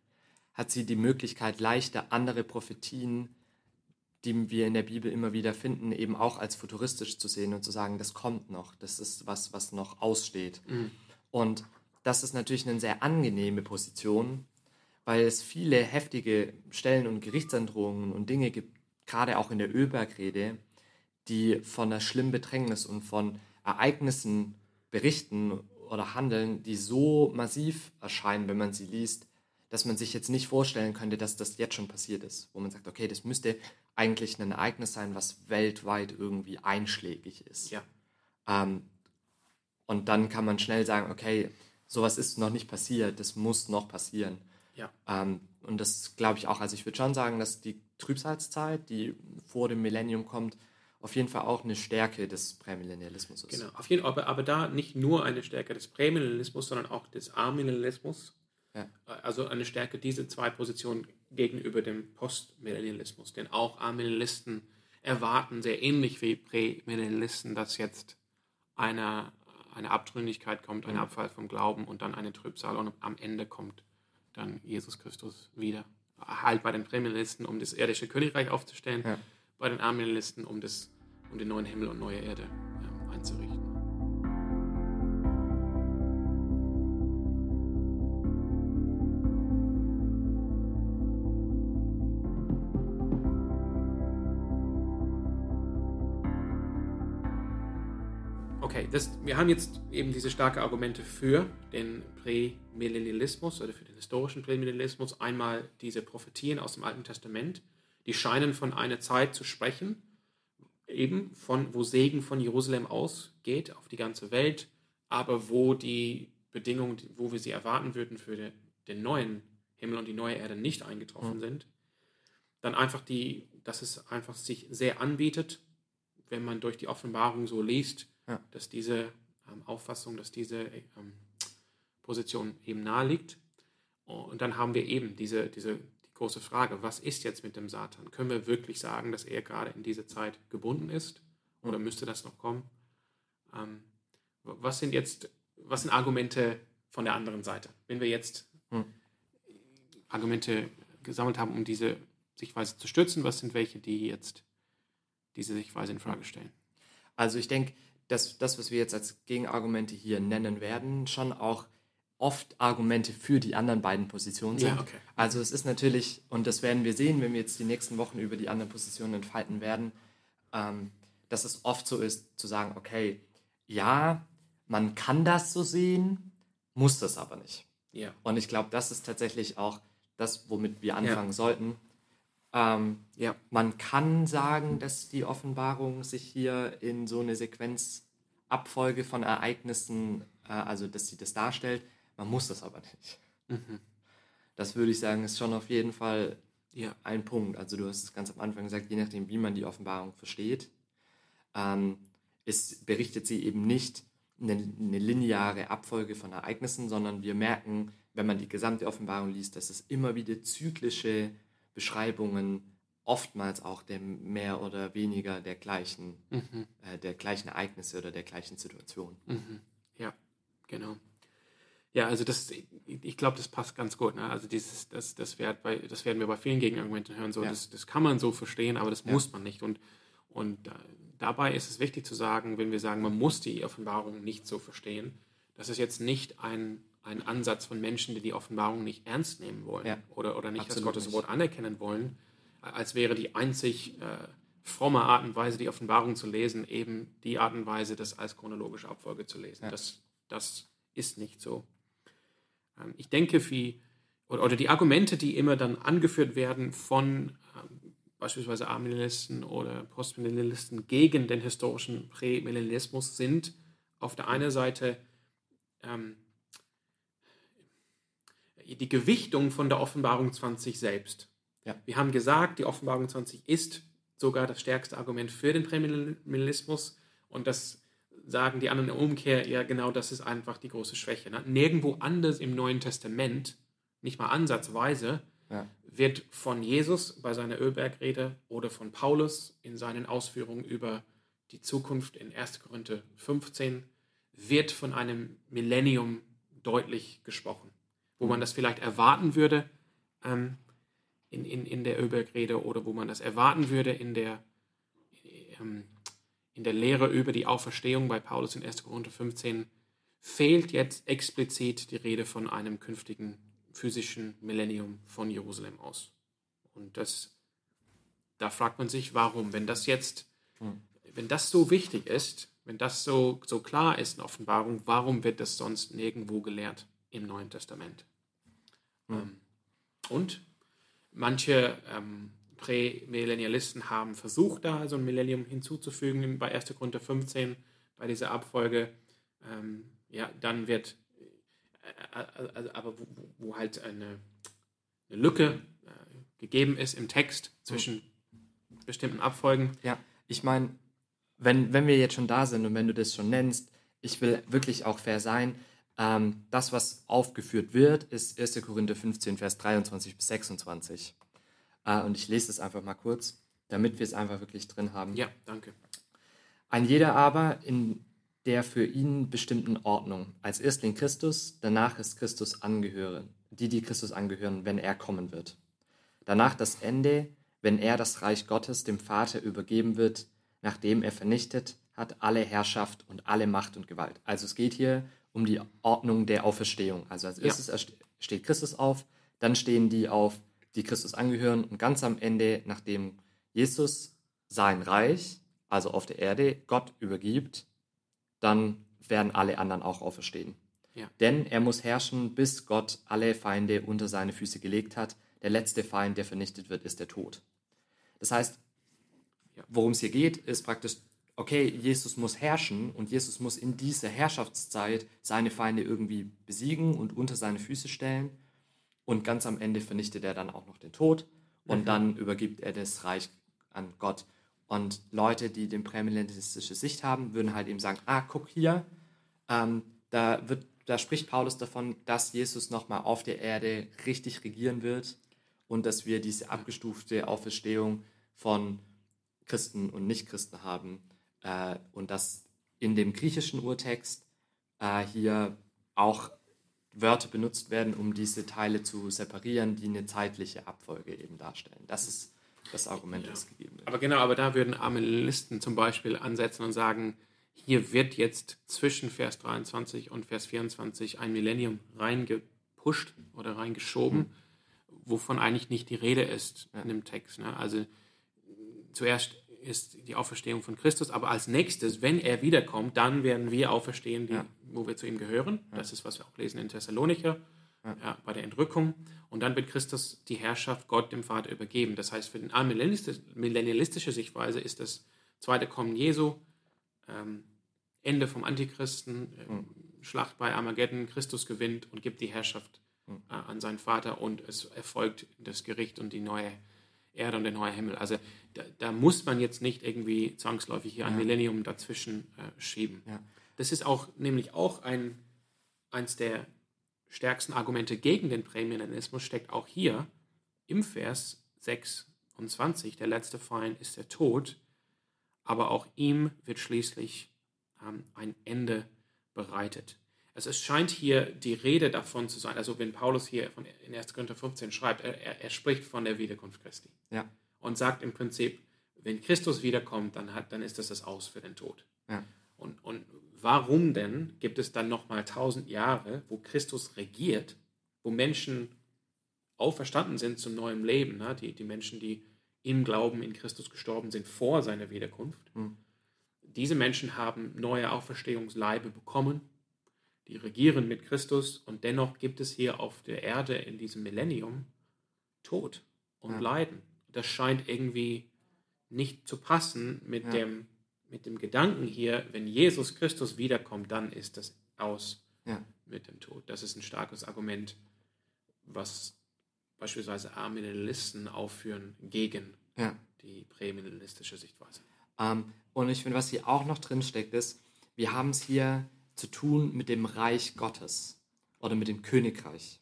hat sie die Möglichkeit, leichter andere Prophetien, die wir in der Bibel immer wieder finden, eben auch als futuristisch zu sehen und zu sagen, das kommt noch, das ist was, was noch aussteht. Und das ist natürlich eine sehr angenehme Position, weil es viele heftige Stellen und Gerichtsandrohungen und Dinge gibt, gerade auch in der Ölbergrede, die von einer schlimmen Bedrängnis und von Ereignissen berichten oder handeln, die so massiv erscheinen, wenn man sie liest, dass man sich jetzt nicht vorstellen könnte, dass das jetzt schon passiert ist. Wo man sagt, okay, das müsste eigentlich ein Ereignis sein, was weltweit irgendwie einschlägig ist. Ja. Ähm, und dann kann man schnell sagen, okay, sowas ist noch nicht passiert, das muss noch passieren. Ja. Ähm, und das glaube ich auch. Also ich würde schon sagen, dass die Trübsalzeit, die vor dem Millennium kommt, auf jeden Fall auch eine Stärke des Prämillennialismus ist. Genau, auf jeden aber, aber da nicht nur eine Stärke des Prämillennialismus, sondern auch des Amillennialismus. Ja. Also eine Stärke dieser zwei Positionen gegenüber dem Postmillennialismus. Denn auch Amillennialisten erwarten sehr ähnlich wie Prämillennialisten, dass jetzt eine, eine Abtrünnigkeit kommt, ein Mhm. Abfall vom Glauben und dann eine Trübsal und am Ende kommt dann Jesus Christus wieder. Halt bei den Prämillennialisten, um das irdische Königreich aufzustellen, Ja. bei den Amillennialisten, um, das, um den neuen Himmel und neue Erde ähm, einzurichten. Okay, das, wir haben jetzt eben diese starken Argumente für den Prämillennialismus oder für den historischen Prämillennialismus. Einmal diese Prophetien aus dem Alten Testament, die scheinen von einer Zeit zu sprechen, eben von wo Segen von Jerusalem ausgeht auf die ganze Welt, aber wo die Bedingungen, wo wir sie erwarten würden für den, den neuen Himmel und die neue Erde nicht eingetroffen sind. Dann einfach die, dass es einfach sich sehr anbietet, wenn man durch die Offenbarung so liest, Ja. dass diese ähm, Auffassung, dass diese ähm, Position eben nahe liegt. Und dann haben wir eben diese, diese die große Frage, was ist jetzt mit dem Satan? Können wir wirklich sagen, dass er gerade in diese Zeit gebunden ist? Oder müsste das noch kommen? Ähm, was sind jetzt, was sind Argumente von der anderen Seite? Wenn wir jetzt Hm. Argumente gesammelt haben, um diese Sichtweise zu stützen, was sind welche, die jetzt diese Sichtweise in Frage stellen? Also ich denke, dass das, was wir jetzt als Gegenargumente hier nennen werden, schon auch oft Argumente für die anderen beiden Positionen sind. Ja, okay. Also es ist natürlich, und das werden wir sehen, wenn wir jetzt die nächsten Wochen über die anderen Positionen entfalten werden, ähm, dass es oft so ist, zu sagen, okay, ja, man kann das so sehen, muss das aber nicht. Ja. Und ich glaube, das ist tatsächlich auch das, womit wir anfangen sollten. Ähm, Ja. man kann sagen, dass die Offenbarung sich hier in so eine Sequenzabfolge von Ereignissen, äh, also dass sie das darstellt. Man muss das aber nicht. Mhm. Das würde ich sagen, ist schon auf jeden Fall Ja. ein Punkt. Also du hast es ganz am Anfang gesagt, je nachdem, wie man die Offenbarung versteht, ähm, ist, berichtet sie eben nicht eine, eine lineare Abfolge von Ereignissen, sondern wir merken, wenn man die gesamte Offenbarung liest, dass es immer wieder zyklische Beschreibungen oftmals auch der mehr oder weniger der gleichen, Mhm. äh, der gleichen Ereignisse oder der gleichen Situation. Mhm. Ja, genau. Ja, also das, ich glaube, das passt ganz gut. Ne? Also dieses, das, das, wird bei, das werden wir bei vielen Gegenargumenten hören. So, Ja. das, das kann man so verstehen, aber das Ja. muss man nicht. Und, und äh, dabei ist es wichtig zu sagen, wenn wir sagen, man muss die Offenbarung nicht so verstehen, das ist jetzt nicht ein, ein Ansatz von Menschen, die die Offenbarung nicht ernst nehmen wollen Ja. oder, oder nicht das Gottes nicht. Wort anerkennen wollen, als wäre die einzig äh, fromme Art und Weise, die Offenbarung zu lesen, eben die Art und Weise, das als chronologische Abfolge zu lesen. Ja. Das, das ist nicht so. Ähm, ich denke, wie, oder, oder die Argumente, die immer dann angeführt werden von ähm, beispielsweise Amillennialisten oder Postmillennialisten gegen den historischen Prämillennialismus sind auf der einen Seite ähm, die Gewichtung von der Offenbarung 20 selbst. Ja. Wir haben gesagt, die Offenbarung 20 ist sogar das stärkste Argument für den Prämillennialismus und das sagen die anderen in der Umkehr, ja genau das ist einfach die große Schwäche. Ne? Nirgendwo anders im Neuen Testament, nicht mal ansatzweise, Ja. wird von Jesus bei seiner Ölbergrede oder von Paulus in seinen Ausführungen über die Zukunft in 1. Korinther 15 wird von einem Millennium deutlich gesprochen, wo man das vielleicht erwarten würde ähm, in, in, in der Ölbergrede oder wo man das erwarten würde in der, ähm, in der Lehre über die Auferstehung bei Paulus in 1. Korinther 15, fehlt jetzt explizit die Rede von einem künftigen physischen Millennium von Jerusalem aus. Und das, da fragt man sich, warum, wenn das jetzt, Hm. wenn das so wichtig ist, wenn das so, so klar ist in Offenbarung, warum wird das sonst nirgendwo gelehrt im Neuen Testament? Hm. Ähm, und manche ähm, Prämillennialisten haben versucht, da so ein Millennium hinzuzufügen bei 1. Korinther 15, bei dieser Abfolge. Ähm, ja, dann wird, äh, äh, äh, aber wo, wo- halt eine, eine Lücke äh, gegeben ist im Text zwischen bestimmten Abfolgen. Ja, ich meine, wenn, wenn wir jetzt schon da sind und wenn du das schon nennst, ich will wirklich auch fair sein. Ähm, das, was aufgeführt wird, ist 1. Korinther 15, Vers 23 bis 26. Äh, und ich lese es einfach mal kurz, damit wir es einfach wirklich drin haben. Ja, danke. Ein jeder aber in der für ihn bestimmten Ordnung. Als Erstling Christus, danach ist Christus angehören, die, die Christus angehören, wenn er kommen wird. Danach das Ende, wenn er das Reich Gottes dem Vater übergeben wird, nachdem er vernichtet hat alle Herrschaft und alle Macht und Gewalt. Also es geht hier um die Ordnung der Auferstehung. Also als Ja. erstes erst- steht Christus auf, dann stehen die auf, die Christus angehören und ganz am Ende, nachdem Jesus sein Reich, also auf der Erde, Gott übergibt, dann werden alle anderen auch auferstehen. Ja. Denn er muss herrschen, bis Gott alle Feinde unter seine Füße gelegt hat. Der letzte Feind, der vernichtet wird, ist der Tod. Das heißt, Ja. worum es hier geht, ist praktisch, okay, Jesus muss herrschen und Jesus muss in dieser Herrschaftszeit seine Feinde irgendwie besiegen und unter seine Füße stellen. Und ganz am Ende vernichtet er dann auch noch den Tod und Mhm. dann übergibt er das Reich an Gott. Und Leute, die den prämillennialistische Sicht haben, würden halt eben sagen, ah, guck hier, ähm, da, wird, da spricht Paulus davon, dass Jesus nochmal auf der Erde richtig regieren wird und dass wir diese abgestufte Auferstehung von Christen und Nichtchristen haben äh, und dass in dem griechischen Urtext äh, hier auch Wörter benutzt werden, um diese Teile zu separieren, die eine zeitliche Abfolge eben darstellen. Das ist das Argument, Ja. das gegeben wird. Aber genau, aber da würden Amilisten zum Beispiel ansetzen und sagen, hier wird jetzt zwischen Vers 23 und Vers 24 ein Millennium reingepusht oder reingeschoben, wovon eigentlich nicht die Rede ist Ja. in dem Text. Ne? Also zuerst ist die Auferstehung von Christus, aber als nächstes, wenn er wiederkommt, dann werden wir auferstehen, die, Ja. wo wir zu ihm gehören. Das ist, was wir auch lesen in Thessalonicher, Ja. ja, bei der Entrückung. Und dann wird Christus die Herrschaft Gott dem Vater übergeben. Das heißt, für die millennialistische Sichtweise ist das zweite Kommen Jesu, ähm, Ende vom Antichristen, ähm, Schlacht bei Armageddon, Christus gewinnt und gibt die Herrschaft Mhm. äh, an seinen Vater und es erfolgt das Gericht und die neue Erde und der neue Himmel. Also da, da muss man jetzt nicht irgendwie zwangsläufig hier ein Ja. Millennium dazwischen äh, schieben. Ja. Das ist auch nämlich auch ein, eins der stärksten Argumente gegen den Prämillennialismus steckt auch hier im Vers 6 und 20, der letzte Feind ist der Tod, aber auch ihm wird schließlich ähm, ein Ende bereitet. Also es scheint hier die Rede davon zu sein, also wenn Paulus hier von, in 1. Korinther 15 schreibt, er, er, er spricht von der Wiederkunft Christi Ja. Und sagt im Prinzip, wenn Christus wiederkommt, dann, hat, dann ist das das Aus für den Tod. Ja. Und, und warum denn gibt es dann nochmal tausend Jahre, wo Christus regiert, wo Menschen auferstanden sind zum neuen Leben, ne? die, die Menschen, die im Glauben in Christus gestorben sind vor seiner Wiederkunft. Mhm. Diese Menschen haben neue Auferstehungsleibe bekommen, die regieren mit Christus und dennoch gibt es hier auf der Erde in diesem Millennium Tod und Ja. Leiden. Das scheint irgendwie nicht zu passen mit, Ja. dem, mit dem Gedanken hier, wenn Jesus Christus wiederkommt, dann ist das aus Ja. mit dem Tod. Das ist ein starkes Argument, was beispielsweise Amillennialisten aufführen gegen Ja. die prämillennialistische Sichtweise. Ähm, und ich finde, was hier auch noch drin steckt, ist, wir haben es hier zu tun mit dem Reich Gottes oder mit dem Königreich.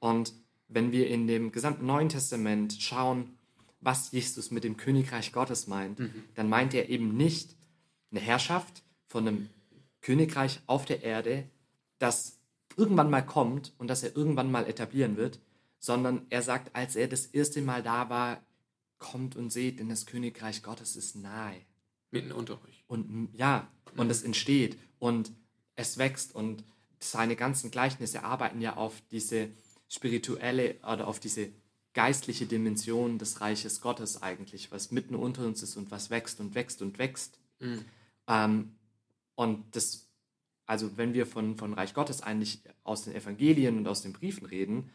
Und wenn wir in dem gesamten Neuen Testament schauen, was Jesus mit dem Königreich Gottes meint, dann meint er eben nicht eine Herrschaft von einem Königreich auf der Erde, das irgendwann mal kommt und das er irgendwann mal etablieren wird, sondern er sagt, als er das erste Mal da war, kommt und seht, denn das Königreich Gottes ist nahe. Mitten unter euch. Und ja, und es entsteht und es wächst und seine ganzen Gleichnisse arbeiten ja auf diese spirituelle oder auf diese geistliche Dimension des Reiches Gottes eigentlich, was mitten unter uns ist und was wächst und wächst und wächst. Ähm, und das, also wenn wir von, von Reich Gottes eigentlich aus den Evangelien und aus den Briefen reden,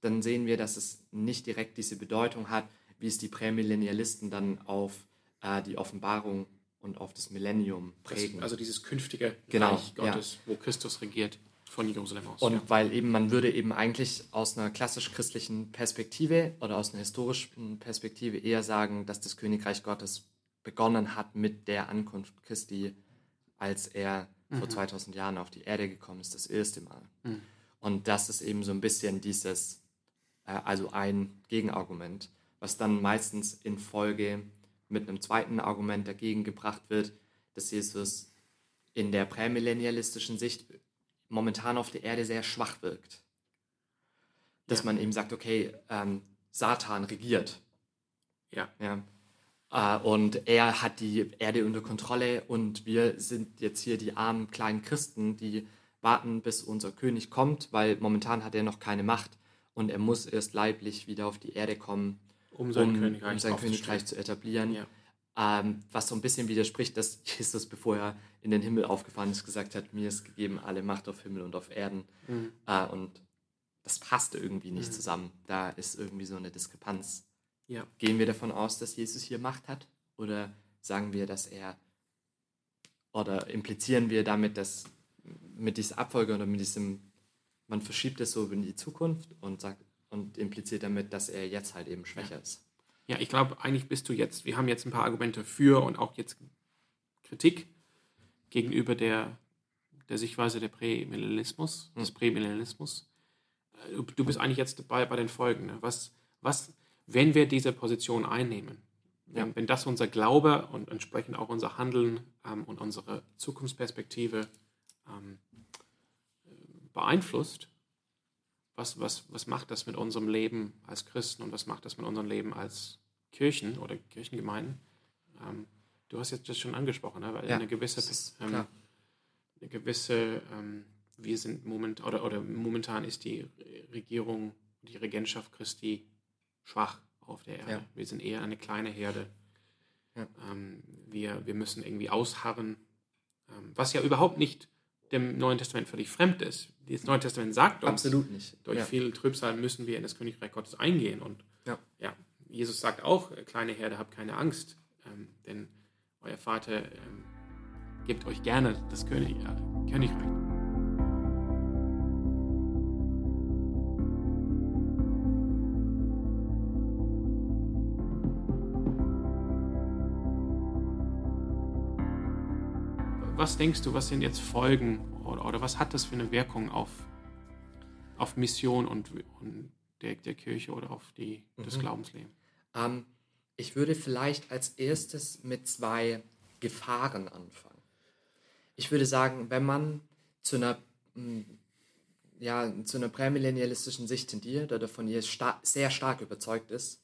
dann sehen wir, dass es nicht direkt diese Bedeutung hat, wie es die Prämillennialisten dann auf äh, die Offenbarung und auf das Millennium prägen. Das, also dieses künftige Genau, Reich Gottes, wo Christus regiert von Jerusalem aus. Und ja. weil eben man würde eben eigentlich aus einer klassisch-christlichen Perspektive oder aus einer historischen Perspektive eher sagen, dass das Königreich Gottes begonnen hat mit der Ankunft Christi, als er vor 2000 Jahren auf die Erde gekommen ist, das erste Mal. Und das ist eben so ein bisschen dieses, äh, also ein Gegenargument, was dann meistens in Folge mit einem zweiten Argument dagegen gebracht wird, dass Jesus in der prämillennialistischen Sicht momentan auf der Erde sehr schwach wirkt. Dass Ja. man eben sagt, okay, ähm, Satan regiert. ja. Ja. Äh, und er hat die Erde unter Kontrolle und wir sind jetzt hier die armen kleinen Christen, die warten, bis unser König kommt, weil momentan hat er noch keine Macht und er muss erst leiblich wieder auf die Erde kommen, Um sein um, Königreich um sein. Königreich zu etablieren. Ja. Ähm, was so ein bisschen widerspricht, dass Jesus, bevor er in den Himmel aufgefahren ist, gesagt hat, mir ist gegeben alle Macht auf Himmel und auf Erden. Mhm. Äh, und das passte irgendwie nicht zusammen. Da ist irgendwie so eine Diskrepanz. Ja. Gehen wir davon aus, dass Jesus hier Macht hat? Oder sagen wir, dass er, oder implizieren wir damit, dass mit dieser Abfolge oder mit diesem, man verschiebt es so in die Zukunft und sagt, und impliziert damit, dass er jetzt halt eben schwächer ist. Ja, ich glaube, eigentlich bist du jetzt, wir haben jetzt ein paar Argumente für und auch jetzt Kritik gegenüber der, der Sichtweise der Prämillennialismus, des Prämillennialismus. Äh, Du, du bist eigentlich jetzt dabei bei den Folgen. Ne? Was, was, wenn wir diese Position einnehmen, Ja. wenn, wenn das unser Glaube und entsprechend auch unser Handeln ähm, und unsere Zukunftsperspektive ähm, äh, beeinflusst, was, was, was macht das mit unserem Leben als Christen und was macht das mit unserem Leben als Kirchen oder Kirchengemeinden? Ähm, du hast jetzt das schon angesprochen, ne? weil Ja, eine gewisse, ähm, eine gewisse, ähm, wir sind moment oder, oder momentan ist die Regierung, die Regentschaft Christi schwach auf der Erde. Ja. Wir sind eher eine kleine Herde. Ja. Ähm, wir, wir müssen irgendwie ausharren, ähm, was ja überhaupt nicht dem Neuen Testament völlig fremd ist. Das Neue Testament sagt uns, Absolut nicht. durch ja. viel Trübsal müssen wir in das Königreich Gottes eingehen. Und Ja. Jesus sagt auch, äh, kleine Herde, habt keine Angst, ähm, denn euer Vater ähm, gibt euch gerne das König, äh, Königreich. Was denkst du, was sind jetzt Folgen oder, oder was hat das für eine Wirkung auf, auf Mission und, und der, der Kirche oder auf die, das Mhm. Glaubensleben? Ähm, ich würde vielleicht als erstes mit zwei Gefahren anfangen. Ich würde sagen, wenn man zu einer, mm, ja, zu einer prämillennialistischen Sicht tendiert oder von ihr sta sehr stark überzeugt ist,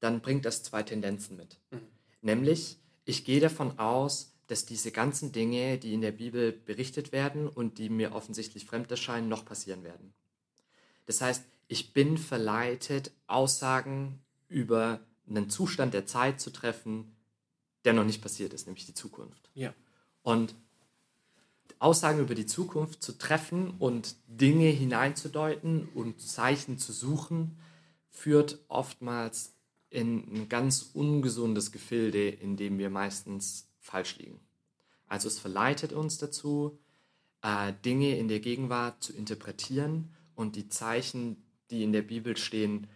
dann bringt das zwei Tendenzen mit. Mhm. Nämlich, ich gehe davon aus, dass diese ganzen Dinge, die in der Bibel berichtet werden und die mir offensichtlich fremd erscheinen, noch passieren werden. Das heißt, ich bin verleitet, Aussagen über einen Zustand der Zeit zu treffen, der noch nicht passiert ist, nämlich die Zukunft. Ja. Und Aussagen über die Zukunft zu treffen und Dinge hineinzudeuten und Zeichen zu suchen, führt oftmals in ein ganz ungesundes Gefilde, in dem wir meistens falsch liegen. Also es verleitet uns dazu, äh, Dinge in der Gegenwart zu interpretieren und die Zeichen, die in der Bibel stehen,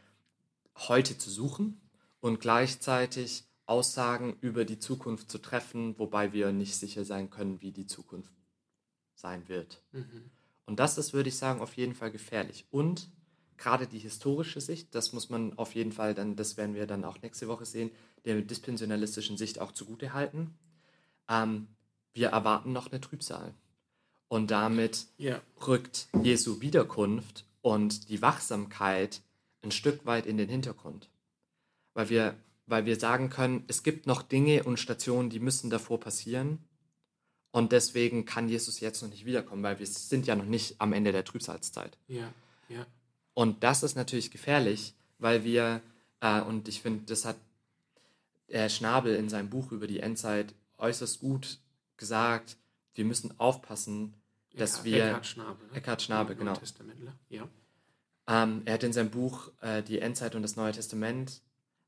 heute zu suchen und gleichzeitig Aussagen über die Zukunft zu treffen, wobei wir nicht sicher sein können, wie die Zukunft sein wird. Mhm. Und das ist, würde ich sagen, auf jeden Fall gefährlich. Und gerade die historische Sicht, das muss man auf jeden Fall dann, das werden wir dann auch nächste Woche sehen, der dispensionalistischen Sicht auch zugute halten. Ähm, wir erwarten noch eine Trübsal. Und damit ja. rückt Jesu Wiederkunft und die Wachsamkeit ein Stück weit in den Hintergrund weil wir, weil wir sagen können, es gibt noch Dinge und Stationen, die müssen davor passieren. Und deswegen kann Jesus jetzt noch nicht wiederkommen, weil wir sind ja noch nicht am Ende der Trübsalzeit. Ja, ja. Und das ist natürlich gefährlich, weil wir, äh, und ich finde, das hat der Schnabel in seinem Buch über die Endzeit äußerst gut gesagt, wir müssen aufpassen, dass Eckhard, wir... Eckhard Schnabel. Ne? Eckhard Schnabel, genau. Ja. Ähm, er hat in seinem Buch äh, Die Endzeit und das Neue Testament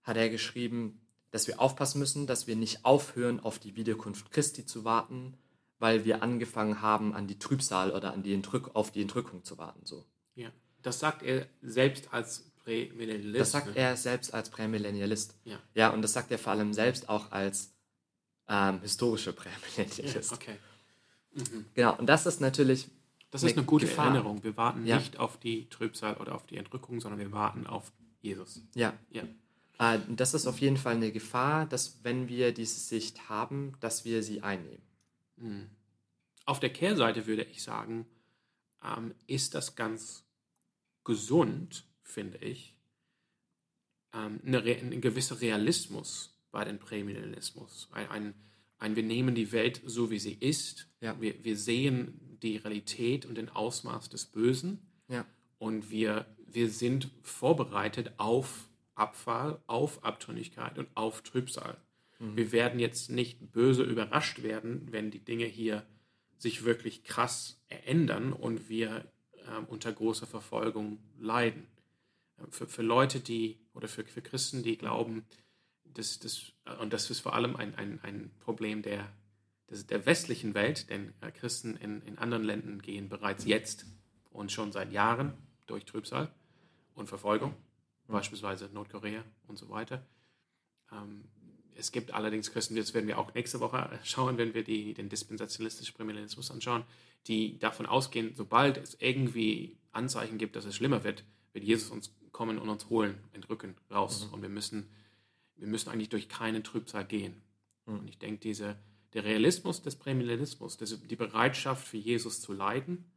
hat er geschrieben, dass wir aufpassen müssen, dass wir nicht aufhören, auf die Wiederkunft Christi zu warten, weil wir angefangen haben, an die Trübsal oder an die Entrück auf die Entrückung zu warten. So. Ja, das sagt er selbst als Prämillennialist. Das sagt ne? er selbst als Prämillennialist. Ja. ja, und das sagt er vor allem selbst auch als ähm, historischer Prämillennialist. Ja, okay. Mhm. Genau, und das ist natürlich. Das ist eine gute Gefahr. Erinnerung. Wir warten ja. nicht auf die Trübsal oder auf die Entrückung, sondern wir warten auf Jesus. Ja. ja. Äh, das ist auf jeden Fall eine Gefahr, dass wenn wir diese Sicht haben, dass wir sie einnehmen. Hm. Auf der Kehrseite würde ich sagen, ähm, ist das ganz gesund, finde ich, ähm, eine, ein gewisser Realismus bei dem Prämillennialismus. Ein, ein, ein, wir nehmen die Welt so, wie sie ist. Ja. Wir, wir sehen die Realität und den Ausmaß des Bösen. Ja. Und wir, wir sind vorbereitet auf Abfall, auf Abtrünnigkeit und auf Trübsal. Mhm. Wir werden jetzt nicht böse überrascht werden, wenn die Dinge hier sich wirklich krass ändern und wir äh, unter großer Verfolgung leiden. Ähm, für, für Leute, die, oder für, für Christen, die glauben, dass, dass, und das ist vor allem ein, ein, ein Problem der, des, der westlichen Welt, denn äh, Christen in, in anderen Ländern gehen bereits jetzt und schon seit Jahren durch Trübsal und Verfolgung beispielsweise Nordkorea und so weiter. Ähm, es gibt allerdings Christen, das werden wir auch nächste Woche [LAUGHS] schauen, wenn wir die, den dispensationalistischen Prämillennialismus anschauen, die davon ausgehen, sobald es irgendwie Anzeichen gibt, dass es schlimmer wird, wird Jesus uns kommen und uns holen, entrücken, raus. Mhm. Und wir müssen, wir müssen eigentlich durch keinen Trübsal gehen. Mhm. Und ich denke, diese, der Realismus des Prämillennialismus, die Bereitschaft für Jesus zu leiden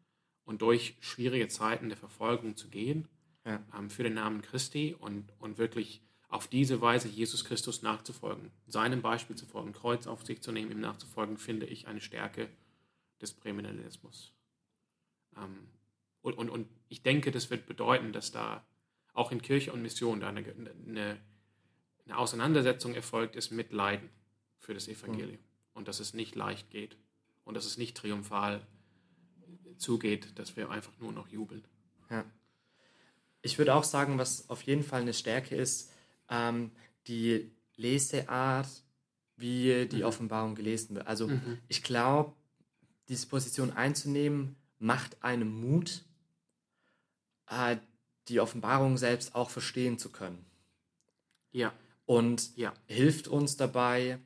und durch schwierige Zeiten der Verfolgung zu gehen, ja. ähm, für den Namen Christi und, und wirklich auf diese Weise Jesus Christus nachzufolgen, seinem Beispiel zu folgen, Kreuz auf sich zu nehmen, ihm nachzufolgen, finde ich eine Stärke des Präminalismus. Ähm, und, und, und ich denke, das wird bedeuten, dass da auch in Kirche und Mission da eine, eine, eine Auseinandersetzung erfolgt ist mit Leiden für das Evangelium. Und dass es nicht leicht geht und dass es nicht triumphal zugeht, dass wir einfach nur noch jubeln. Ja ich würde auch sagen, was auf jeden Fall eine Stärke ist, ähm, die Leseart, wie die mhm. Offenbarung gelesen wird. Also mhm. ich glaube, diese Position einzunehmen, macht einem Mut, äh, die Offenbarung selbst auch verstehen zu können. Ja. Und ja. hilft uns dabei,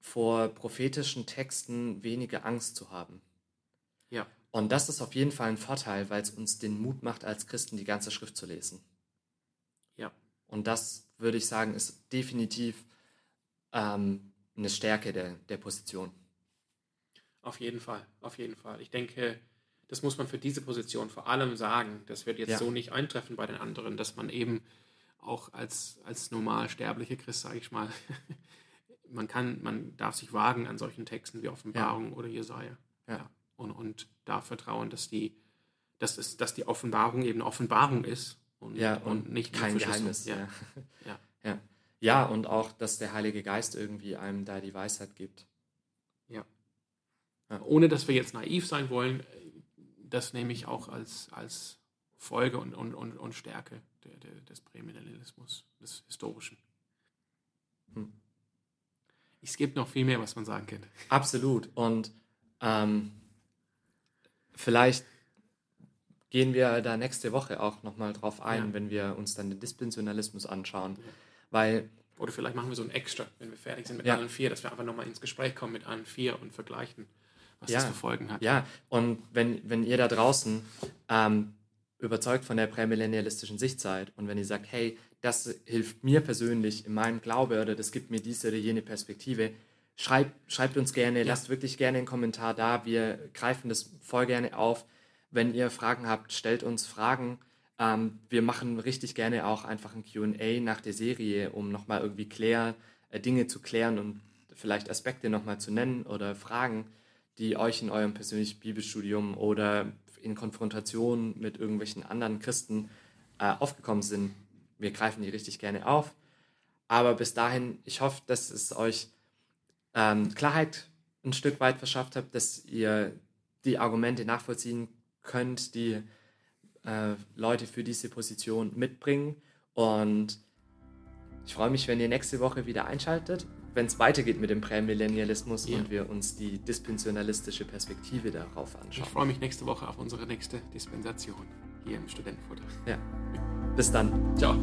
vor prophetischen Texten weniger Angst zu haben. Ja. Und das ist auf jeden Fall ein Vorteil, weil es uns den Mut macht, als Christen die ganze Schrift zu lesen. Ja. Und das würde ich sagen, ist definitiv ähm, eine Stärke der, der Position. Auf jeden Fall, auf jeden Fall. Ich denke, das muss man für diese Position vor allem sagen. Das wird jetzt ja. so nicht eintreffen bei den anderen, dass man eben auch als, als normal sterbliche Christ, sage ich mal, [LAUGHS] man kann, man darf sich wagen an solchen Texten wie Offenbarung ja. oder Jesaja. Ja. Und, und darf vertrauen, dass die, dass, es, dass die Offenbarung eben Offenbarung ist und, ja, und, und nicht kein Geheimnis. Ja. Ja. ja. ja, und auch, dass der Heilige Geist irgendwie einem da die Weisheit gibt. Ja. ja. Ohne dass wir jetzt naiv sein wollen, das nehme ich auch als, als Folge und, und, und, und Stärke des Prämillennialismus, des Historischen. Hm. Es gibt noch viel mehr, was man sagen könnte. Absolut. Und ähm, vielleicht gehen wir da nächste Woche auch nochmal drauf ein, ja. wenn wir uns dann den Dispensionalismus anschauen. Ja. Weil, Oder vielleicht machen wir so ein Extra, wenn wir fertig sind mit ja. allen vier, dass wir einfach nochmal ins Gespräch kommen mit allen vier und vergleichen, was ja. das für Folgen hat. Ja, und wenn, wenn ihr da draußen ähm, überzeugt von der prämillennialistischen Sicht seid und wenn ihr sagt, hey, das hilft mir persönlich in meinem Glaube oder das gibt mir diese oder jene Perspektive, schreibt, schreibt uns gerne, ja. lasst wirklich gerne einen Kommentar da. Wir greifen das voll gerne auf. Wenn ihr Fragen habt, stellt uns Fragen. Ähm, wir machen richtig gerne auch einfach ein QA nach der Serie, um nochmal irgendwie klär, äh, Dinge zu klären und vielleicht Aspekte nochmal zu nennen oder Fragen, die euch in eurem persönlichen Bibelstudium oder in Konfrontation mit irgendwelchen anderen Christen äh, aufgekommen sind. Wir greifen die richtig gerne auf. Aber bis dahin, ich hoffe, dass es euch ähm, Klarheit ein Stück weit verschafft hat, dass ihr die Argumente nachvollziehen könnt, die äh, Leute für diese Position mitbringen. Und ich freue mich, wenn ihr nächste Woche wieder einschaltet, wenn es weitergeht mit dem Prämillennialismus ja. und wir uns die dispensionalistische Perspektive darauf anschauen. Ich freue mich nächste Woche auf unsere nächste Dispensation hier im Studentenfutter. Ja. Bis dann. Ciao.